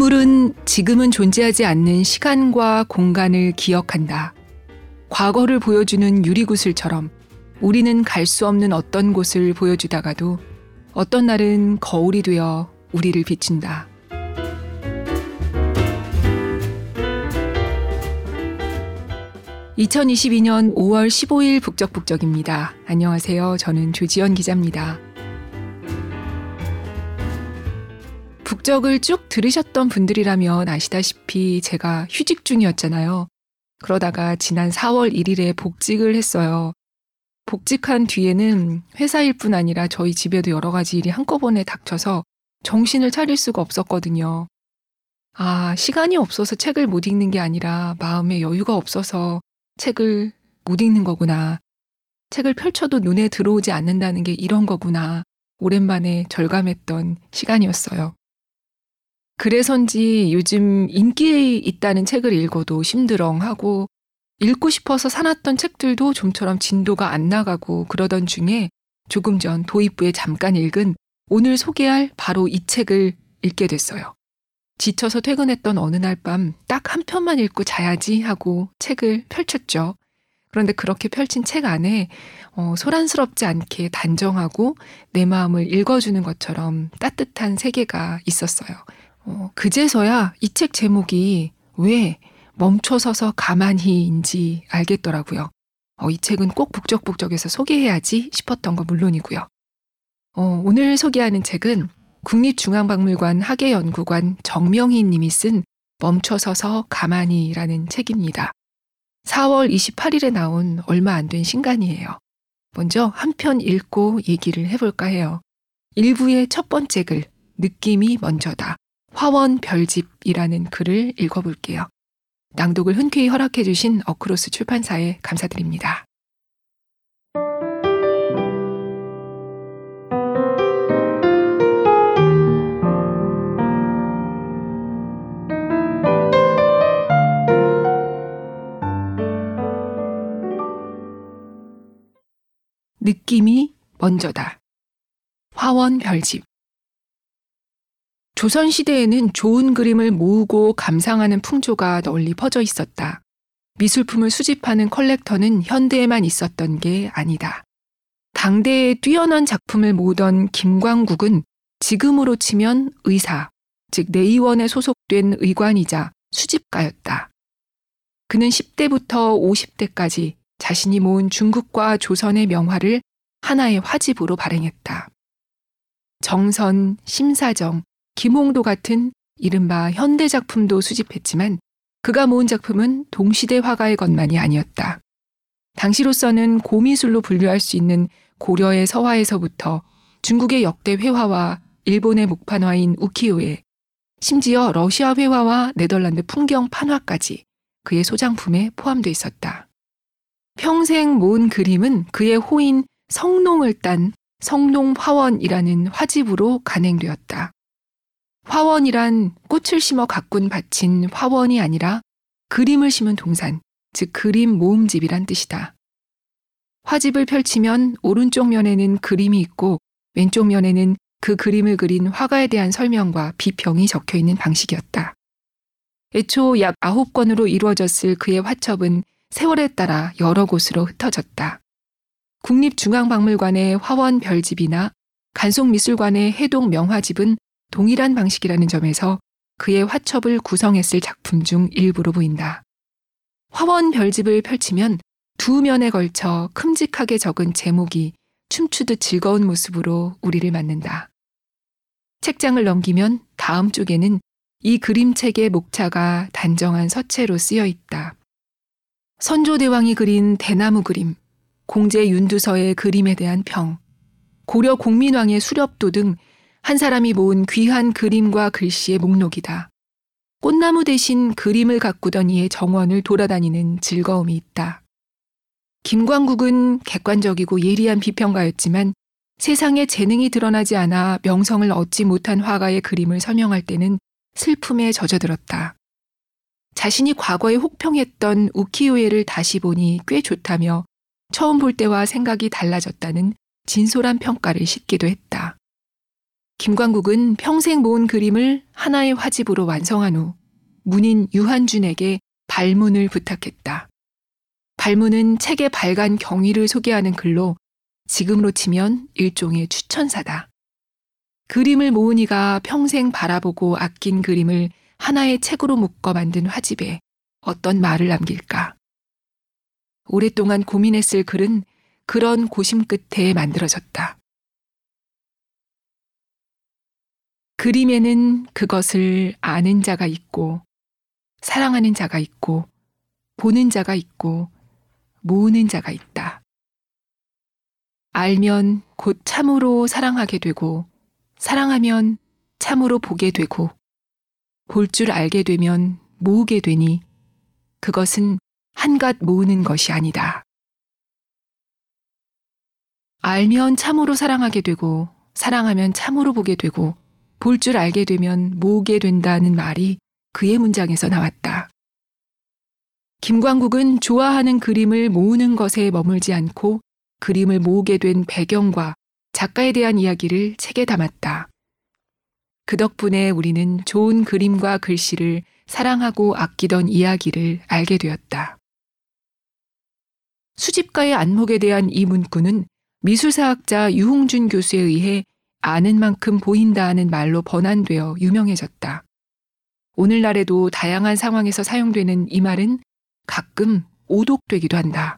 유물은 지금은 존재하지 않는 시간과 공간을 기억한다. 과거를 보여주는 유리구슬처럼 우리는 갈 수 없는 어떤 곳을 보여주다가도 어떤 날은 거울이 되어 우리를 비춘다. 2022년 5월 15일 북적북적입니다. 안녕하세요. 저는 조지연 기자입니다. 북적을 쭉 들으셨던 분들이라면 아시다시피 제가 휴직 중이었잖아요. 그러다가 지난 4월 1일에 복직을 했어요. 복직한 뒤에는 회사 일 뿐 아니라 저희 집에도 여러 가지 일이 한꺼번에 닥쳐서 정신을 차릴 수가 없었거든요. 아, 시간이 없어서 책을 못 읽는 게 아니라 마음에 여유가 없어서 책을 못 읽는 거구나. 책을 펼쳐도 눈에 들어오지 않는다는 게 이런 거구나. 오랜만에 절감했던 시간이었어요. 그래서인지 요즘 인기 있다는 책을 읽어도 심드렁하고 읽고 싶어서 사놨던 책들도 좀처럼 진도가 안 나가고 그러던 중에 조금 전 도입부에 잠깐 읽은 오늘 소개할 바로 이 책을 읽게 됐어요. 지쳐서 퇴근했던 어느 날 밤 딱 한 편만 읽고 자야지 하고 책을 펼쳤죠. 그런데 그렇게 펼친 책 안에 어, 소란스럽지 않게 단정하고 내 마음을 읽어주는 것처럼 따뜻한 세계가 있었어요. 어, 그제서야 이 책 제목이 왜 멈춰서서 가만히인지 알겠더라고요. 어, 이 책은 꼭 북적북적해서 소개해야지 싶었던 거 물론이고요. 어, 오늘 소개하는 책은 국립중앙박물관 학예연구관 정명희 님이 쓴 멈춰서서 가만히라는 책입니다. 4월 28일에 나온 얼마 안 된 신간이에요. 먼저 한 편 읽고 얘기를 해볼까 해요. 1부의 첫 번째 글, 느낌이 먼저다. 화원 별집이라는 글을 읽어볼게요. 낭독을 흔쾌히 허락해주신 어크로스 출판사에 감사드립니다. 느낌이 먼저다. 화원 별집 조선시대에는 좋은 그림을 모으고 감상하는 풍조가 널리 퍼져 있었다. 미술품을 수집하는 컬렉터는 현대에만 있었던 게 아니다. 당대에 뛰어난 작품을 모으던 김광국은 지금으로 치면 의사, 즉 내의원에 소속된 의관이자 수집가였다. 그는 10대부터 50대까지 자신이 모은 중국과 조선의 명화를 하나의 화집으로 발행했다. 정선, 심사정, 김홍도 같은 이른바 현대 작품도 수집했지만 그가 모은 작품은 동시대 화가의 것만이 아니었다. 당시로서는 고미술로 분류할 수 있는 고려의 서화에서부터 중국의 역대 회화와 일본의 목판화인 우키요에 심지어 러시아 회화와 네덜란드 풍경 판화까지 그의 소장품에 포함되어 있었다. 평생 모은 그림은 그의 호인 성농을 딴 성농화원이라는 화집으로 간행되었다. 화원이란 꽃을 심어 가꾼 밭인 화원이 아니라 그림을 심은 동산, 즉 그림 모음집이란 뜻이다. 화집을 펼치면 오른쪽 면에는 그림이 있고 왼쪽 면에는 그 그림을 그린 화가에 대한 설명과 비평이 적혀 있는 방식이었다. 애초 약 아홉 권으로 이루어졌을 그의 화첩은 세월에 따라 여러 곳으로 흩어졌다. 국립중앙박물관의 화원 별집이나 간송미술관의 해동 명화집은 동일한 방식이라는 점에서 그의 화첩을 구성했을 작품 중 일부로 보인다. 화원 별집을 펼치면 두 면에 걸쳐 큼직하게 적은 제목이 춤추듯 즐거운 모습으로 우리를 맞는다. 책장을 넘기면 다음 쪽에는 이 그림책의 목차가 단정한 서체로 쓰여 있다. 선조대왕이 그린 대나무 그림, 공제 윤두서의 그림에 대한 평, 고려 공민왕의 수렵도 등 한 사람이 모은 귀한 그림과 글씨의 목록이다. 꽃나무 대신 그림을 가꾸던 이의 정원을 돌아다니는 즐거움이 있다. 김광국은 객관적이고 예리한 비평가였지만 세상에 재능이 드러나지 않아 명성을 얻지 못한 화가의 그림을 설명할 때는 슬픔에 젖어들었다. 자신이 과거에 혹평했던 우키요에를 다시 보니 꽤 좋다며 처음 볼 때와 생각이 달라졌다는 진솔한 평가를 싣기도 했다. 김광국은 평생 모은 그림을 하나의 화집으로 완성한 후 문인 유한준에게 발문을 부탁했다. 발문은 책의 발간 경위를 소개하는 글로 지금으로 치면 일종의 추천사다. 그림을 모은 이가 평생 바라보고 아낀 그림을 하나의 책으로 묶어 만든 화집에 어떤 말을 남길까? 오랫동안 고민했을 글은 그런 고심 끝에 만들어졌다. 그림에는 그것을 아는 자가 있고, 사랑하는 자가 있고, 보는 자가 있고, 모으는 자가 있다. 알면 곧 참으로 사랑하게 되고, 사랑하면 참으로 보게 되고, 볼 줄 알게 되면 모으게 되니, 그것은 한갓 모으는 것이 아니다. 알면 참으로 사랑하게 되고, 사랑하면 참으로 보게 되고, 볼 줄 알게 되면 모으게 된다는 말이 그의 문장에서 나왔다. 김광국은 좋아하는 그림을 모으는 것에 머물지 않고 그림을 모으게 된 배경과 작가에 대한 이야기를 책에 담았다. 그 덕분에 우리는 좋은 그림과 글씨를 사랑하고 아끼던 이야기를 알게 되었다. 수집가의 안목에 대한 이 문구는 미술사학자 유홍준 교수에 의해 아는 만큼 보인다 하는 말로 번안되어 유명해졌다. 오늘날에도 다양한 상황에서 사용되는 이 말은 가끔 오독되기도 한다.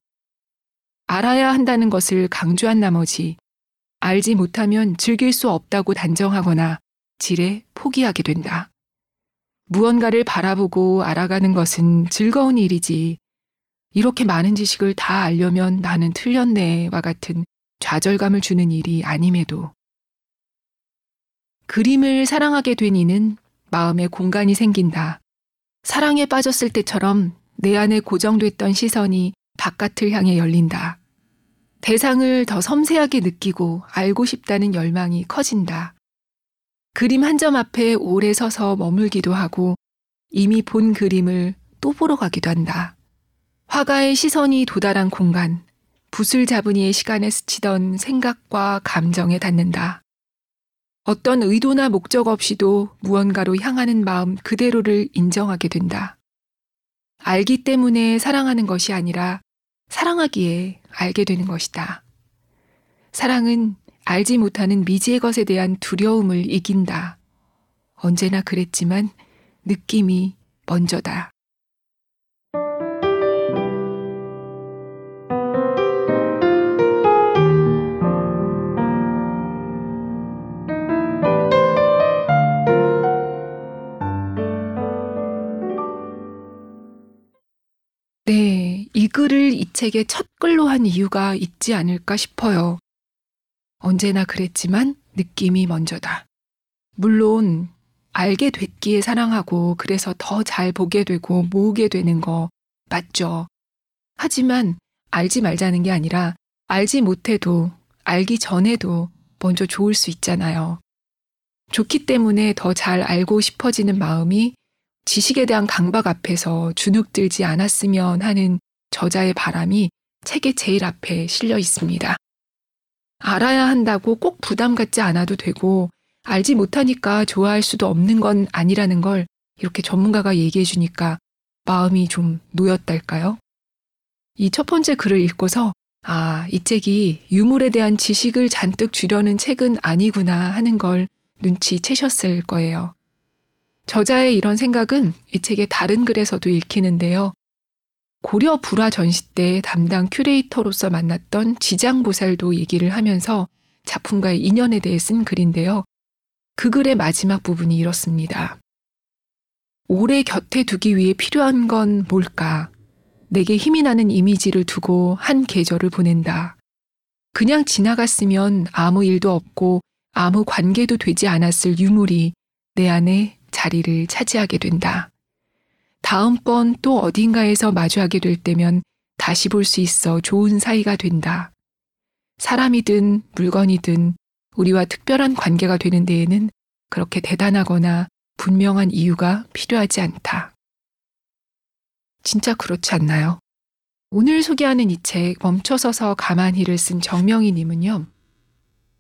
알아야 한다는 것을 강조한 나머지 알지 못하면 즐길 수 없다고 단정하거나 지레 포기하게 된다. 무언가를 바라보고 알아가는 것은 즐거운 일이지. 이렇게 많은 지식을 다 알려면 나는 틀렸네와 같은 좌절감을 주는 일이 아님에도. 그림을 사랑하게 된 이는 마음에 공간이 생긴다. 사랑에 빠졌을 때처럼 내 안에 고정됐던 시선이 바깥을 향해 열린다. 대상을 더 섬세하게 느끼고 알고 싶다는 열망이 커진다. 그림 한 점 앞에 오래 서서 머물기도 하고 이미 본 그림을 또 보러 가기도 한다. 화가의 시선이 도달한 공간, 붓을 잡은 이의 시간에 스치던 생각과 감정에 닿는다. 어떤 의도나 목적 없이도 무언가로 향하는 마음 그대로를 인정하게 된다. 알기 때문에 사랑하는 것이 아니라 사랑하기에 알게 되는 것이다. 사랑은 알지 못하는 미지의 것에 대한 두려움을 이긴다. 언제나 그랬지만 느낌이 먼저다. 글을 이 책의 첫 글로 한 이유가 있지 않을까 싶어요. 언제나 그랬지만 느낌이 먼저다. 물론 알게 됐기에 사랑하고 그래서 더 잘 보게 되고 모으게 되는 거 맞죠. 하지만 알지 말자는 게 아니라 알지 못해도 알기 전에도 먼저 좋을 수 있잖아요. 좋기 때문에 더 잘 알고 싶어지는 마음이 지식에 대한 강박 앞에서 주눅들지 않았으면 하는 저자의 바람이 책의 제일 앞에 실려 있습니다. 알아야 한다고 꼭 부담 갖지 않아도 되고 알지 못하니까 좋아할 수도 없는 건 아니라는 걸 이렇게 전문가가 얘기해 주니까 마음이 좀 놓였달까요? 이 첫 번째 글을 읽고서 아, 이 책이 유물에 대한 지식을 잔뜩 주려는 책은 아니구나 하는 걸 눈치채셨을 거예요. 저자의 이런 생각은 이 책의 다른 글에서도 읽히는데요. 고려 불화 전시 때 담당 큐레이터로서 만났던 지장보살도 얘기를 하면서 작품과의 인연에 대해 쓴 글인데요. 그 글의 마지막 부분이 이렇습니다. 오래 곁에 두기 위해 필요한 건 뭘까? 내게 힘이 나는 이미지를 두고 한 계절을 보낸다. 그냥 지나갔으면 아무 일도 없고 아무 관계도 되지 않았을 유물이 내 안에 자리를 차지하게 된다. 다음번 또 어딘가에서 마주하게 될 때면 다시 볼 수 있어 좋은 사이가 된다. 사람이든 물건이든 우리와 특별한 관계가 되는 데에는 그렇게 대단하거나 분명한 이유가 필요하지 않다. 진짜 그렇지 않나요? 오늘 소개하는 이 책 멈춰서서 가만히를 쓴 정명희님은요.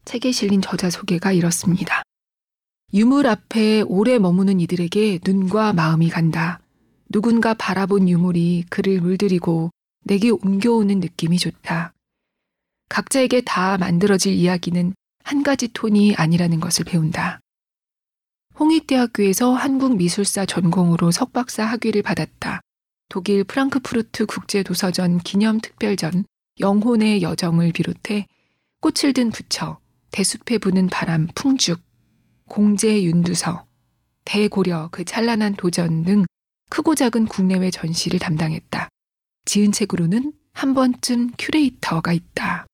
책에 실린 저자 소개가 이렇습니다. 유물 앞에 오래 머무는 이들에게 눈과 마음이 간다. 누군가 바라본 유물이 그를 물들이고 내게 옮겨오는 느낌이 좋다. 각자에게 다 만들어질 이야기는 한 가지 톤이 아니라는 것을 배운다. 홍익대학교에서 한국미술사 전공으로 석박사 학위를 받았다. 독일 프랑크푸르트 국제도서전 기념특별전 영혼의 여정을 비롯해 꽃을 든 부처, 대숲에 부는 바람 풍죽, 공제 윤두서, 대고려 그 찬란한 도전 등 크고 작은 국내외 전시를 담당했다. 지은 책으로는 한 번쯤 큐레이터가 있다.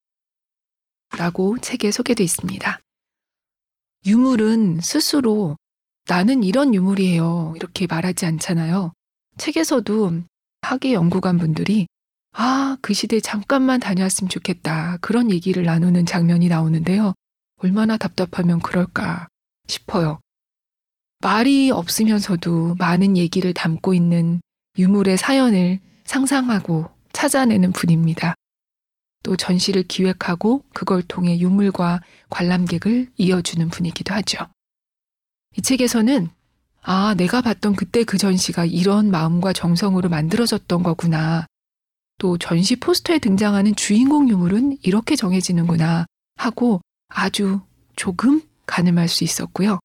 라고 책에 소개되어 있습니다. 유물은 스스로 나는 이런 유물이에요. 이렇게 말하지 않잖아요. 책에서도 학예 연구관 분들이 아, 그 시대 잠깐만 다녀왔으면 좋겠다. 그런 얘기를 나누는 장면이 나오는데요. 얼마나 답답하면 그럴까 싶어요. 말이 없으면서도 많은 얘기를 담고 있는 유물의 사연을 상상하고 찾아내는 분입니다. 또 전시를 기획하고 그걸 통해 유물과 관람객을 이어주는 분이기도 하죠. 이 책에서는 아, 내가 봤던 그때 그 전시가 이런 마음과 정성으로 만들어졌던 거구나. 또 전시 포스터에 등장하는 주인공 유물은 이렇게 정해지는구나 하고 아주 조금 가늠할 수 있었고요.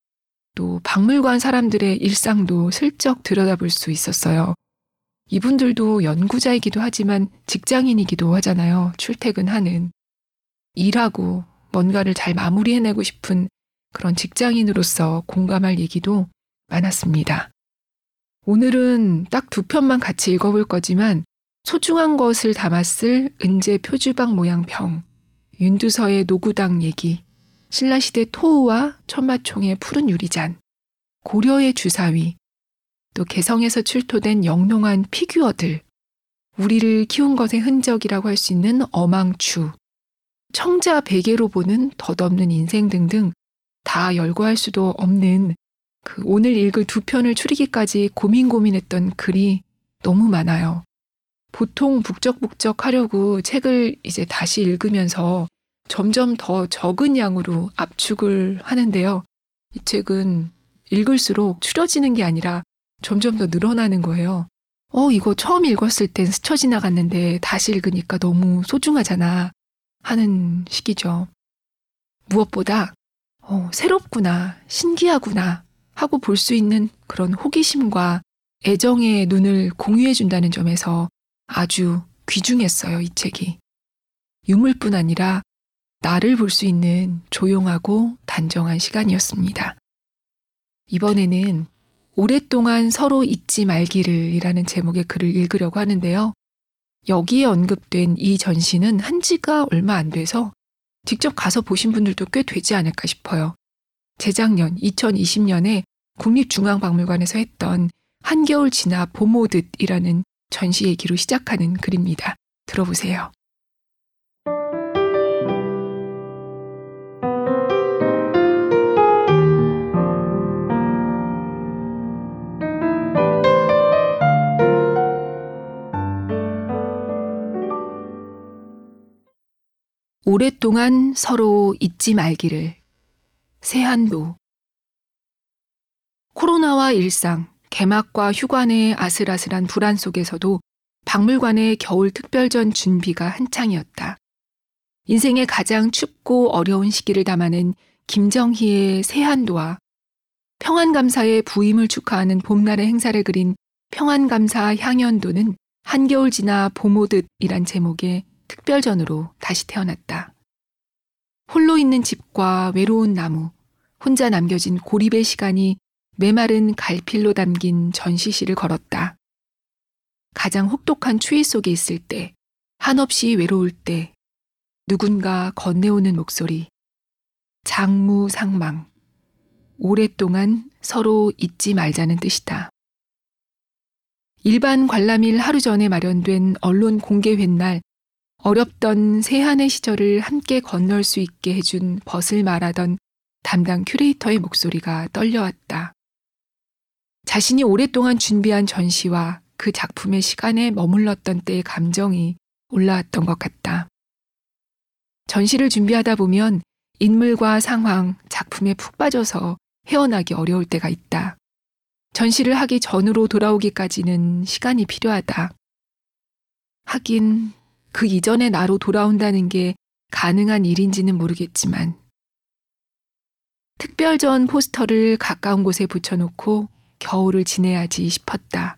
또 박물관 사람들의 일상도 슬쩍 들여다볼 수 있었어요. 이분들도 연구자이기도 하지만 직장인이기도 하잖아요. 출퇴근하는. 일하고 뭔가를 잘 마무리해내고 싶은 그런 직장인으로서 공감할 얘기도 많았습니다. 오늘은 딱 두 편만 같이 읽어볼 거지만 소중한 것을 담았을 은재 표주방 모양 병, 윤두서의 노구당 얘기, 신라시대 토우와 천마총의 푸른 유리잔, 고려의 주사위, 또 개성에서 출토된 영롱한 피규어들, 우리를 키운 것의 흔적이라고 할 수 있는 어망추, 청자 베개로 보는 덧없는 인생 등등 다 열거할 수도 없는 그 오늘 읽을 두 편을 추리기까지 고민 고민했던 글이 너무 많아요. 보통 북적북적 하려고 책을 이제 다시 읽으면서 점점 더 적은 양으로 압축을 하는데요. 이 책은 읽을수록 추려지는 게 아니라 점점 더 늘어나는 거예요. 어, 이거 처음 읽었을 땐 스쳐 지나갔는데 다시 읽으니까 너무 소중하잖아. 하는 시기죠. 무엇보다, 어, 새롭구나, 신기하구나 하고 볼 수 있는 그런 호기심과 애정의 눈을 공유해 준다는 점에서 아주 귀중했어요, 이 책이. 유물뿐 아니라 나를 볼 수 있는 조용하고 단정한 시간이었습니다. 이번에는 오랫동안 서로 잊지 말기를 이라는 제목의 글을 읽으려고 하는데요. 여기에 언급된 이 전시는 한 지가 얼마 안 돼서 직접 가서 보신 분들도 꽤 되지 않을까 싶어요. 재작년 2020년에 국립중앙박물관에서 했던 한겨울 지나 봄 오듯이라는 전시 얘기로 시작하는 글입니다. 들어보세요. 오랫동안 서로 잊지 말기를 세한도 코로나와 일상, 개막과 휴관의 아슬아슬한 불안 속에서도 박물관의 겨울 특별전 준비가 한창이었다. 인생의 가장 춥고 어려운 시기를 담아낸 김정희의 세한도와 평안감사의 부임을 축하하는 봄날의 행사를 그린 평안감사 향연도는 한겨울 지나 봄 오듯이란 제목의 특별전으로 다시 태어났다. 홀로 있는 집과 외로운 나무, 혼자 남겨진 고립의 시간이 메마른 갈필로 담긴 전시실을 걸었다. 가장 혹독한 추위 속에 있을 때, 한없이 외로울 때, 누군가 건네오는 목소리, 장무상망, 오랫동안 서로 잊지 말자는 뜻이다. 일반 관람일 하루 전에 마련된 언론 공개 회날 어렵던 세한의 시절을 함께 건널 수 있게 해준 벗을 말하던 담당 큐레이터의 목소리가 떨려왔다. 자신이 오랫동안 준비한 전시와 그 작품의 시간에 머물렀던 때의 감정이 올라왔던 것 같다. 전시를 준비하다 보면 인물과 상황, 작품에 푹 빠져서 헤어나기 어려울 때가 있다. 전시를 하기 전으로 돌아오기까지는 시간이 필요하다. 하긴 그 이전의 나로 돌아온다는 게 가능한 일인지는 모르겠지만 특별전 포스터를 가까운 곳에 붙여놓고 겨울을 지내야지 싶었다.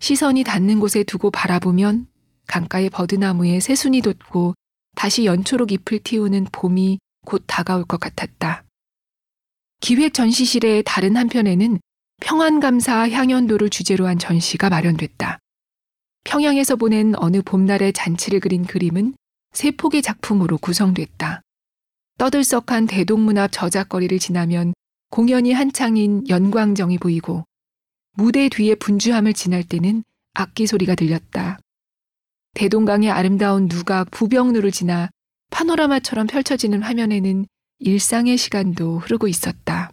시선이 닿는 곳에 두고 바라보면 강가의 버드나무에 새순이 돋고 다시 연초록 잎을 틔우는 봄이 곧 다가올 것 같았다. 기획 전시실의 다른 한편에는 평안감사 향연도를 주제로 한 전시가 마련됐다. 평양에서 보낸 어느 봄날의 잔치를 그린 그림은 세 폭의 작품으로 구성됐다. 떠들썩한 대동문 앞 저작거리를 지나면 공연이 한창인 연광정이 보이고 무대 뒤에 분주함을 지날 때는 악기 소리가 들렸다. 대동강의 아름다운 누각 부병루를 지나 파노라마처럼 펼쳐지는 화면에는 일상의 시간도 흐르고 있었다.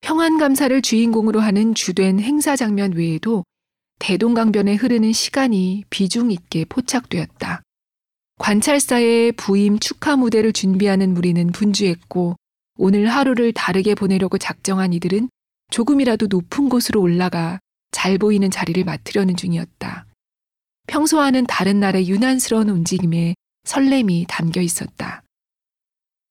평안감사를 주인공으로 하는 주된 행사 장면 외에도 대동강변에 흐르는 시간이 비중 있게 포착되었다. 관찰사의 부임 축하 무대를 준비하는 무리는 분주했고 오늘 하루를 다르게 보내려고 작정한 이들은 조금이라도 높은 곳으로 올라가 잘 보이는 자리를 맡으려는 중이었다. 평소와는 다른 날의 유난스러운 움직임에 설렘이 담겨 있었다.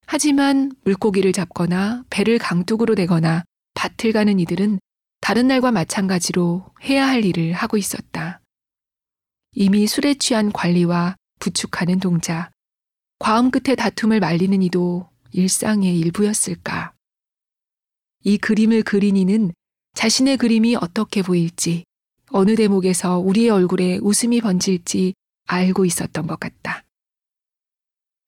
하지만 물고기를 잡거나 배를 강둑으로 대거나 밭을 가는 이들은 다른 날과 마찬가지로 해야 할 일을 하고 있었다. 이미 술에 취한 관리와 부축하는 동작, 과음 끝에 다툼을 말리는 이도 일상의 일부였을까. 이 그림을 그린 이는 자신의 그림이 어떻게 보일지, 어느 대목에서 우리의 얼굴에 웃음이 번질지 알고 있었던 것 같다.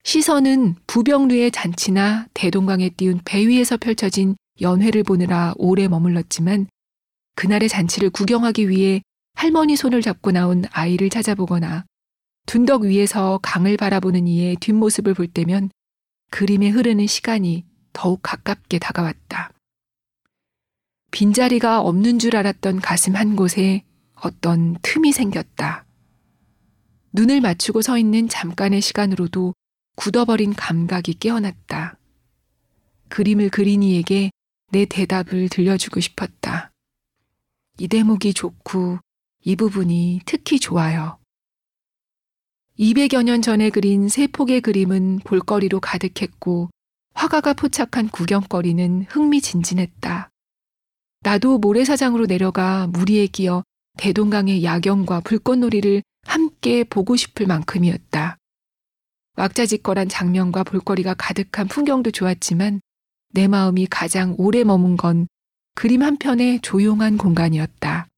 시선은 부병루의 잔치나 대동강에 띄운 배 위에서 펼쳐진 연회를 보느라 오래 머물렀지만 그날의 잔치를 구경하기 위해 할머니 손을 잡고 나온 아이를 찾아보거나 둔덕 위에서 강을 바라보는 이의 뒷모습을 볼 때면 그림에 흐르는 시간이 더욱 가깝게 다가왔다. 빈자리가 없는 줄 알았던 가슴 한 곳에 어떤 틈이 생겼다. 눈을 맞추고 서 있는 잠깐의 시간으로도 굳어버린 감각이 깨어났다. 그림을 그린 이에게 내 대답을 들려주고 싶었다. 이 대목이 좋고 이 부분이 특히 좋아요. 200여 년 전에 그린 세 폭의 그림은 볼거리로 가득했고 화가가 포착한 구경거리는 흥미진진했다. 나도 모래사장으로 내려가 무리에 끼어 대동강의 야경과 불꽃놀이를 함께 보고 싶을 만큼이었다. 왁자지껄한 장면과 볼거리가 가득한 풍경도 좋았지만 내 마음이 가장 오래 머문 건 그림 한 편의 조용한 공간이었다.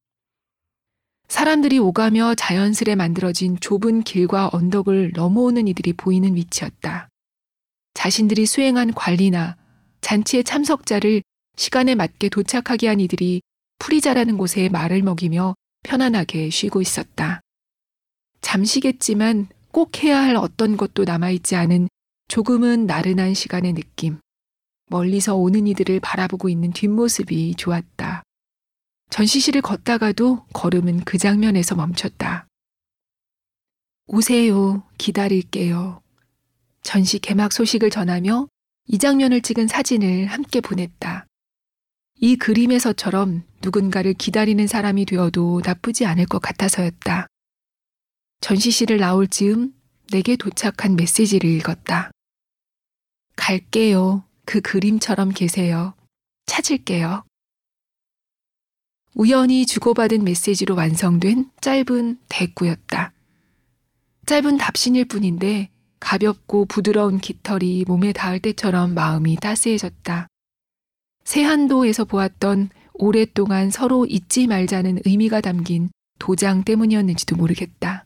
사람들이 오가며 자연스레 만들어진 좁은 길과 언덕을 넘어오는 이들이 보이는 위치였다. 자신들이 수행한 관리나 잔치의 참석자를 시간에 맞게 도착하게 한 이들이 풀이 자라는 곳에 말을 먹이며 편안하게 쉬고 있었다. 잠시겠지만 꼭 해야 할 어떤 것도 남아있지 않은 조금은 나른한 시간의 느낌. 멀리서 오는 이들을 바라보고 있는 뒷모습이 좋았다. 전시실을 걷다가도 걸음은 그 장면에서 멈췄다. 오세요. 기다릴게요. 전시 개막 소식을 전하며 이 장면을 찍은 사진을 함께 보냈다. 이 그림에서처럼 누군가를 기다리는 사람이 되어도 나쁘지 않을 것 같아서였다. 전시실을 나올 즈음 내게 도착한 메시지를 읽었다. 갈게요. 그 그림처럼 계세요. 찾을게요. 우연히 주고받은 메시지로 완성된 짧은 대꾸였다. 짧은 답신일 뿐인데 가볍고 부드러운 깃털이 몸에 닿을 때처럼 마음이 따스해졌다. 세한도에서 보았던 오랫동안 서로 잊지 말자는 의미가 담긴 도장 때문이었는지도 모르겠다.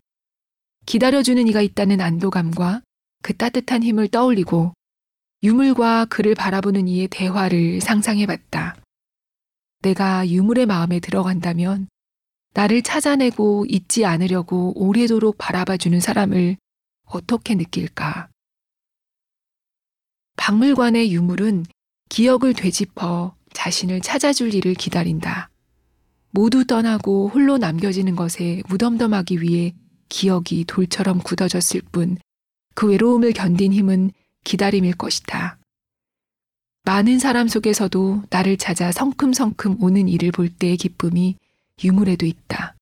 기다려주는 이가 있다는 안도감과 그 따뜻한 힘을 떠올리고 유물과 그를 바라보는 이의 대화를 상상해 봤다. 내가 유물의 마음에 들어간다면 나를 찾아내고 잊지 않으려고 오래도록 바라봐주는 사람을 어떻게 느낄까? 박물관의 유물은 기억을 되짚어 자신을 찾아줄 일을 기다린다. 모두 떠나고 홀로 남겨지는 것에 무덤덤하기 위해 기억이 돌처럼 굳어졌을 뿐 그 외로움을 견딘 힘은 기다림일 것이다. 많은 사람 속에서도 나를 찾아 성큼성큼 오는 일을 볼 때의 기쁨이 유물에도 있다.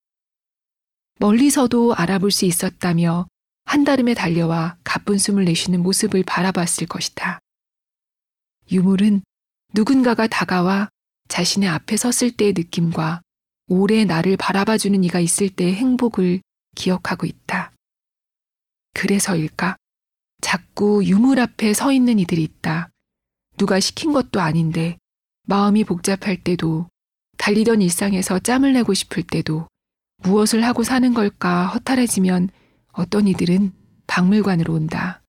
멀리서도 알아볼 수 있었다며 한달음에 달려와 가쁜 숨을 내쉬는 모습을 바라봤을 것이다. 유물은 누군가가 다가와 자신의 앞에 섰을 때의 느낌과 오래 나를 바라봐주는 이가 있을 때의 행복을 기억하고 있다. 그래서일까? 자꾸 유물 앞에 서 있는 이들이 있다. 누가 시킨 것도 아닌데 마음이 복잡할 때도 달리던 일상에서 짬을 내고 싶을 때도 무엇을 하고 사는 걸까 허탈해지면 어떤 이들은 박물관으로 온다.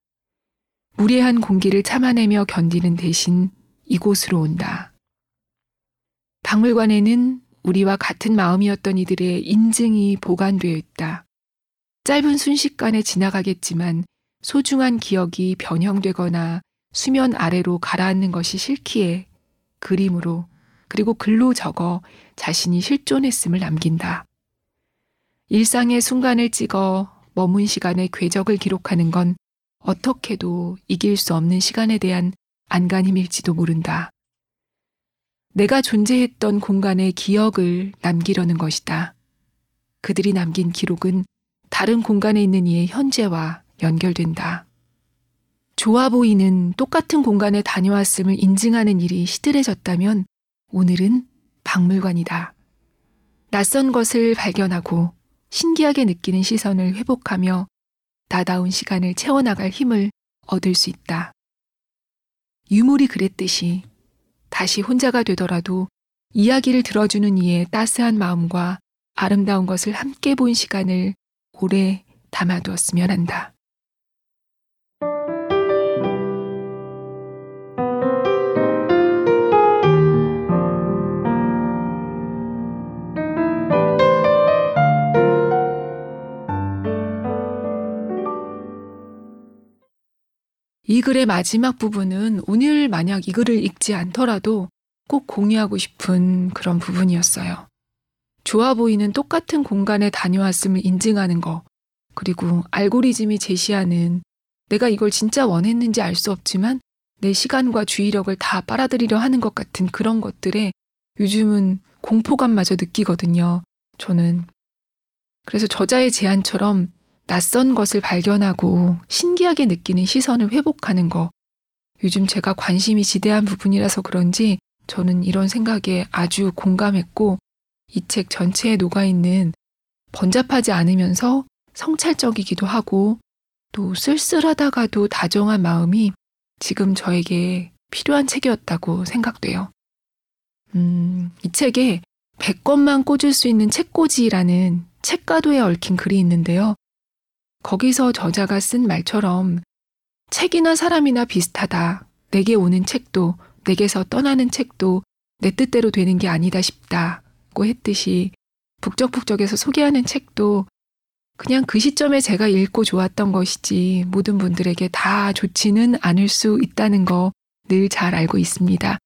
무례한 공기를 참아내며 견디는 대신 이곳으로 온다. 박물관에는 우리와 같은 마음이었던 이들의 인증이 보관되어 있다. 짧은 순식간에 지나가겠지만 소중한 기억이 변형되거나 수면 아래로 가라앉는 것이 싫기에 그림으로 그리고 글로 적어 자신이 실존했음을 남긴다. 일상의 순간을 찍어 머문 시간의 궤적을 기록하는 건 어떻게도 이길 수 없는 시간에 대한 안간힘일지도 모른다. 내가 존재했던 공간의 기억을 남기려는 것이다. 그들이 남긴 기록은 다른 공간에 있는 이의 현재와 연결된다. 좋아 보이는 똑같은 공간에 다녀왔음을 인증하는 일이 시들해졌다면 오늘은 박물관이다. 낯선 것을 발견하고 신기하게 느끼는 시선을 회복하며 나다운 시간을 채워나갈 힘을 얻을 수 있다. 유물이 그랬듯이 다시 혼자가 되더라도 이야기를 들어주는 이의 따스한 마음과 아름다운 것을 함께 본 시간을 오래 담아두었으면 한다. 이 글의 마지막 부분은 오늘 만약 이 글을 읽지 않더라도 꼭 공유하고 싶은 그런 부분이었어요. 좋아 보이는 똑같은 공간에 다녀왔음을 인증하는 거, 그리고 알고리즘이 제시하는 내가 이걸 진짜 원했는지 알 수 없지만 내 시간과 주의력을 다 빨아들이려 하는 것 같은 그런 것들에 요즘은 공포감마저 느끼거든요. 저는. 그래서 저자의 제안처럼 낯선 것을 발견하고 신기하게 느끼는 시선을 회복하는 거. 요즘 제가 관심이 지대한 부분이라서 그런지 저는 이런 생각에 아주 공감했고 이 책 전체에 녹아있는 번잡하지 않으면서 성찰적이기도 하고 또 쓸쓸하다가도 다정한 마음이 지금 저에게 필요한 책이었다고 생각돼요. 음, 이 책에 100권만 꽂을 수 있는 책꽂이라는 책가도에 얽힌 글이 있는데요. 거기서 저자가 쓴 말처럼 책이나 사람이나 비슷하다. 내게 오는 책도 내게서 떠나는 책도 내 뜻대로 되는 게 아니다 싶다고 했듯이 북적북적에서 소개하는 책도 그냥 그 시점에 제가 읽고 좋았던 것이지 모든 분들에게 다 좋지는 않을 수 있다는 거 늘 잘 알고 있습니다.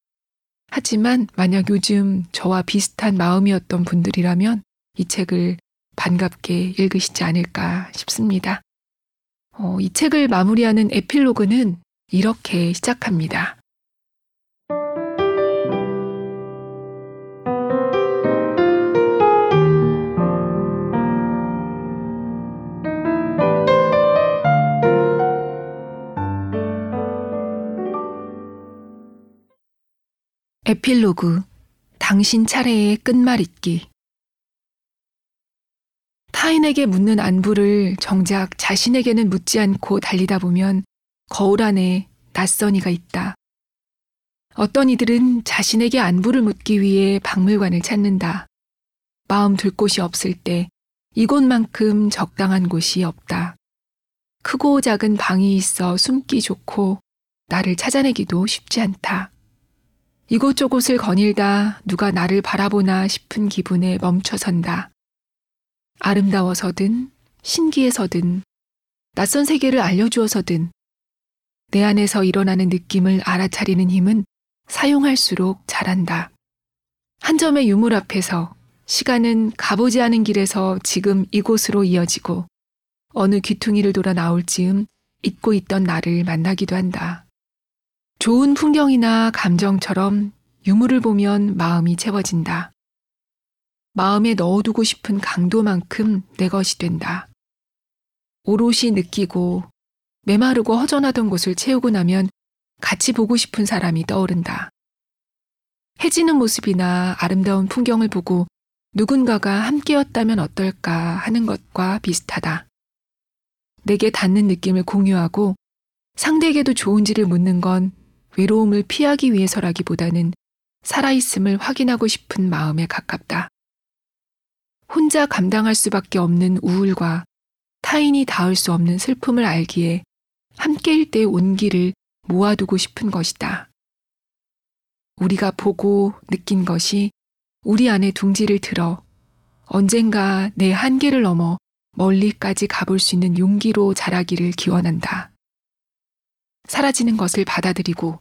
하지만 만약 요즘 저와 비슷한 마음이었던 분들이라면 이 책을 반갑게 읽으시지 않을까 싶습니다. 어, 이 책을 마무리하는 에필로그는 이렇게 시작합니다. 에필로그 당신 차례의 끝말잇기 타인에게 묻는 안부를 정작 자신에게는 묻지 않고 달리다 보면 거울 안에 낯선 이가 있다. 어떤 이들은 자신에게 안부를 묻기 위해 박물관을 찾는다. 마음 둘 곳이 없을 때 이곳만큼 적당한 곳이 없다. 크고 작은 방이 있어 숨기 좋고 나를 찾아내기도 쉽지 않다. 이곳저곳을 거닐다 누가 나를 바라보나 싶은 기분에 멈춰선다. 아름다워서든 신기해서든 낯선 세계를 알려주어서든 내 안에서 일어나는 느낌을 알아차리는 힘은 사용할수록 잘한다. 한 점의 유물 앞에서 시간은 가보지 않은 길에서 지금 이곳으로 이어지고 어느 귀퉁이를 돌아 나올 즈음 잊고 있던 나를 만나기도 한다. 좋은 풍경이나 감정처럼 유물을 보면 마음이 채워진다. 마음에 넣어두고 싶은 강도만큼 내 것이 된다. 오롯이 느끼고 메마르고 허전하던 곳을 채우고 나면 같이 보고 싶은 사람이 떠오른다. 해지는 모습이나 아름다운 풍경을 보고 누군가가 함께였다면 어떨까 하는 것과 비슷하다. 내게 닿는 느낌을 공유하고 상대에게도 좋은지를 묻는 건 외로움을 피하기 위해서라기보다는 살아있음을 확인하고 싶은 마음에 가깝다. 혼자 감당할 수밖에 없는 우울과 타인이 닿을 수 없는 슬픔을 알기에 함께일 때의 온기를 모아두고 싶은 것이다. 우리가 보고 느낀 것이 우리 안에 둥지를 들어 언젠가 내 한계를 넘어 멀리까지 가볼 수 있는 용기로 자라기를 기원한다. 사라지는 것을 받아들이고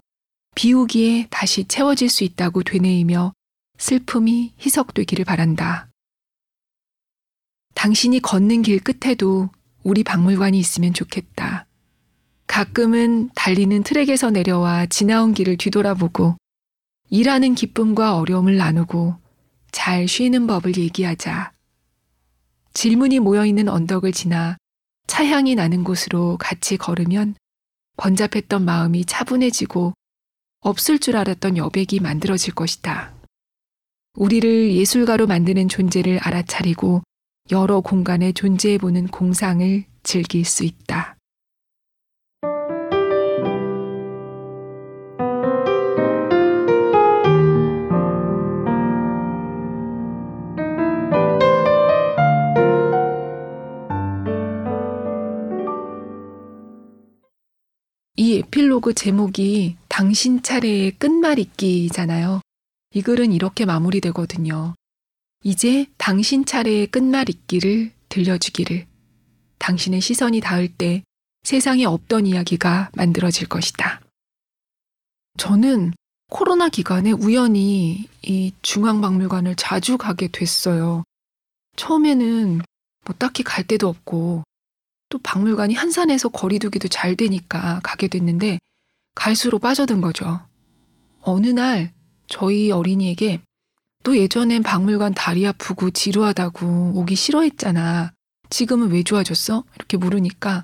비우기에 다시 채워질 수 있다고 되뇌이며 슬픔이 희석되기를 바란다. 당신이 걷는 길 끝에도 우리 박물관이 있으면 좋겠다. 가끔은 달리는 트랙에서 내려와 지나온 길을 뒤돌아보고 일하는 기쁨과 어려움을 나누고 잘 쉬는 법을 얘기하자. 질문이 모여있는 언덕을 지나 차향이 나는 곳으로 같이 걸으면 번잡했던 마음이 차분해지고 없을 줄 알았던 여백이 만들어질 것이다. 우리를 예술가로 만드는 존재를 알아차리고 여러 공간에 존재해보는 공상을 즐길 수 있다. 이 에필로그 제목이 당신 차례의 끝말잇기잖아요. 이 글은 이렇게 마무리되거든요. 이제 당신 차례의 끝말잇기를 들려주기를. 당신의 시선이 닿을 때 세상에 없던 이야기가 만들어질 것이다. 저는 코로나 기간에 우연히 이 중앙박물관을 자주 가게 됐어요. 처음에는 뭐 딱히 갈 데도 없고 또 박물관이 한산해서 거리두기도 잘 되니까 가게 됐는데 갈수록 빠져든 거죠. 어느 날 저희 어린이에게 또 예전엔 박물관 다리 아프고 지루하다고 오기 싫어했잖아. 지금은 왜 좋아졌어? 이렇게 물으니까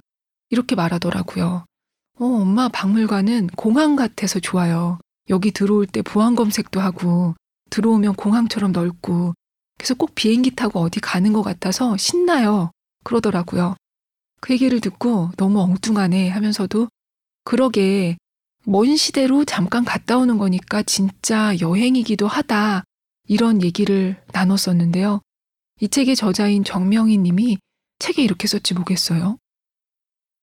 이렇게 말하더라고요. 어, 엄마 박물관은 공항 같아서 좋아요. 여기 들어올 때 보안 검색도 하고 들어오면 공항처럼 넓고 그래서 꼭 비행기 타고 어디 가는 것 같아서 신나요. 그러더라고요. 그 얘기를 듣고 너무 엉뚱하네 하면서도 그러게 먼 시대로 잠깐 갔다 오는 거니까 진짜 여행이기도 하다 이런 얘기를 나눴었는데요. 이 책의 저자인 정명희 님이 책에 이렇게 썼지 뭐겠어요?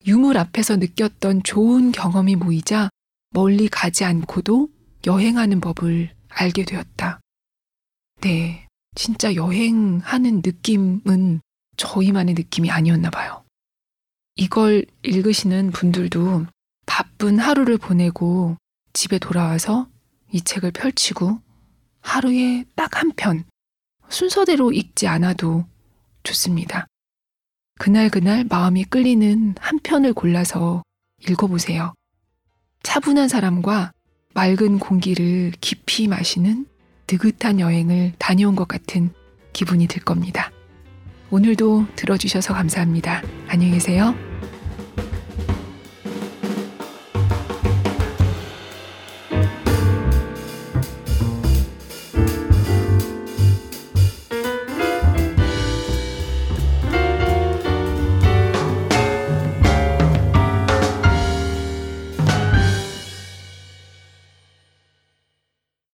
유물 앞에서 느꼈던 좋은 경험이 모이자 멀리 가지 않고도 여행하는 법을 알게 되었다. 네, 진짜 여행하는 느낌은 저희만의 느낌이 아니었나 봐요. 이걸 읽으시는 분들도 바쁜 하루를 보내고 집에 돌아와서 이 책을 펼치고 하루에 딱 한 편, 순서대로 읽지 않아도 좋습니다. 그날 그날 마음이 끌리는 한 편을 골라서 읽어보세요. 차분한 사람과 맑은 공기를 깊이 마시는 느긋한 여행을 다녀온 것 같은 기분이 들 겁니다. 오늘도 들어주셔서 감사합니다. 안녕히 계세요.